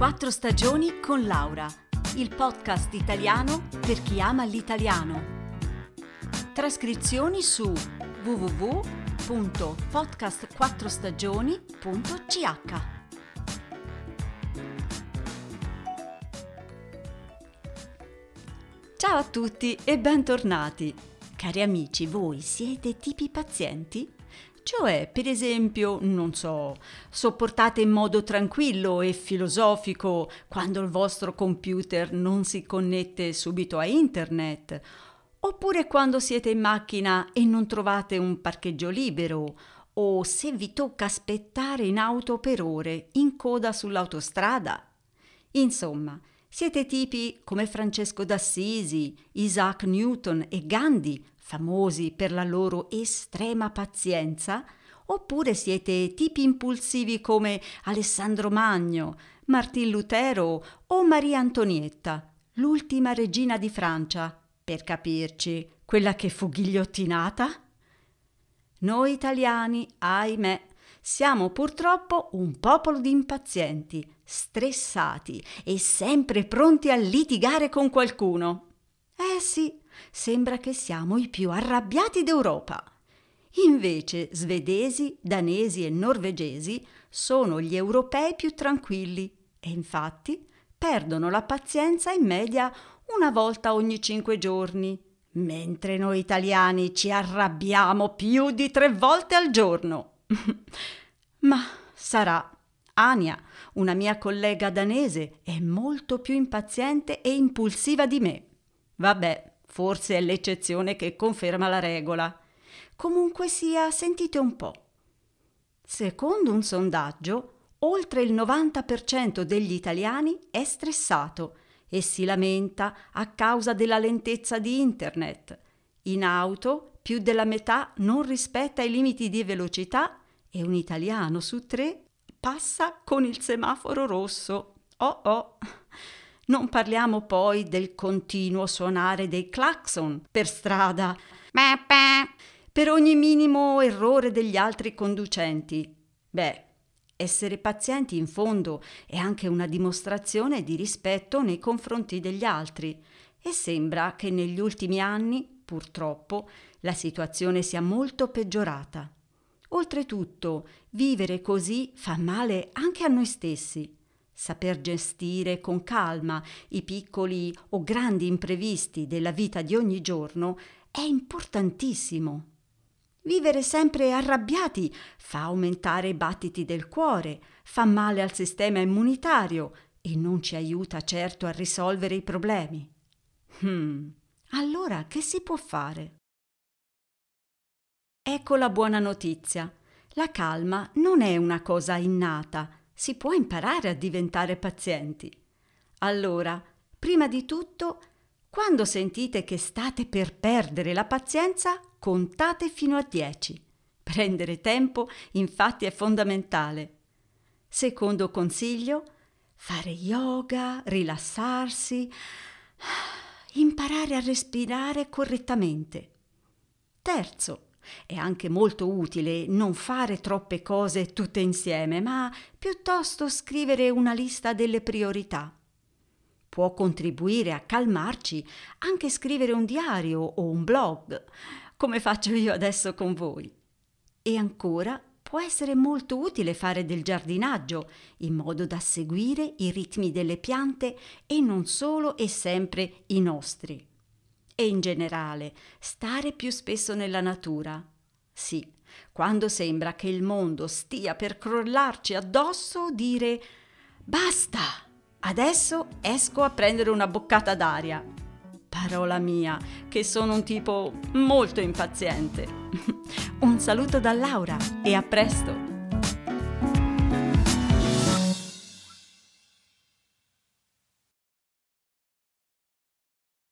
Quattro stagioni con Laura, il podcast italiano per chi ama l'italiano. Trascrizioni su www.podcastquattrostagioni.ch. Ciao a tutti e bentornati. Cari amici, voi siete tipi pazienti? Cioè, per esempio, non so, sopportate in modo tranquillo e filosofico quando il vostro computer non si connette subito a internet, oppure quando siete in macchina e non trovate un parcheggio libero, o se vi tocca aspettare in auto per ore in coda sull'autostrada. Insomma, siete tipi come Francesco d'Assisi, Isaac Newton e Gandhi, famosi per la loro estrema pazienza, oppure siete tipi impulsivi come Alessandro Magno, Martin Lutero o Maria Antonietta, l'ultima regina di Francia, per capirci, quella che fu ghigliottinata? Noi italiani, ahimè, siamo purtroppo un popolo di impazienti, stressati e sempre pronti a litigare con qualcuno. Eh sì, sembra che siamo i più arrabbiati d'Europa. Invece svedesi, danesi e norvegesi sono gli europei più tranquilli e infatti perdono la pazienza in media una volta ogni cinque giorni, mentre noi italiani ci arrabbiamo più di tre volte al giorno. Ma sarà. Ania, una mia collega danese, è molto più impaziente e impulsiva di me. Vabbè, Forse è l'eccezione che conferma la regola. Comunque sia, sentite un po'. Secondo un sondaggio, oltre il 90% degli italiani è stressato e si lamenta a causa della lentezza di Internet. In auto più della metà non rispetta i limiti di velocità e un italiano su tre passa con il semaforo rosso. Oh oh! Non parliamo poi del continuo suonare dei clacson per strada, per ogni minimo errore degli altri conducenti. Beh, essere pazienti in fondo è anche una dimostrazione di rispetto nei confronti degli altri e sembra che negli ultimi anni, purtroppo, la situazione sia molto peggiorata. Oltretutto, vivere così fa male anche a noi stessi. Saper gestire con calma i piccoli o grandi imprevisti della vita di ogni giorno è importantissimo. Vivere sempre arrabbiati fa aumentare i battiti del cuore, fa male al sistema immunitario e non ci aiuta certo a risolvere i problemi. Hmm, allora che si può fare? Ecco la buona notizia. La calma non è una cosa innata, si può imparare a diventare pazienti. Allora, prima di tutto, quando sentite che state per perdere la pazienza, contate fino a 10. Prendere tempo, infatti, è fondamentale. Secondo consiglio, fare yoga, rilassarsi, imparare a respirare correttamente. Terzo, è anche molto utile non fare troppe cose tutte insieme, ma piuttosto scrivere una lista delle priorità. Può contribuire a calmarci anche scrivere un diario o un blog, come faccio io adesso con voi. E ancora può essere molto utile fare del giardinaggio, in modo da seguire i ritmi delle piante e non solo e sempre i nostri e in generale stare più spesso nella natura. Sì, quando sembra che il mondo stia per crollarci addosso, dire basta, adesso esco a prendere una boccata d'aria. Parola mia, che sono un tipo molto impaziente. un saluto da Laura e a presto!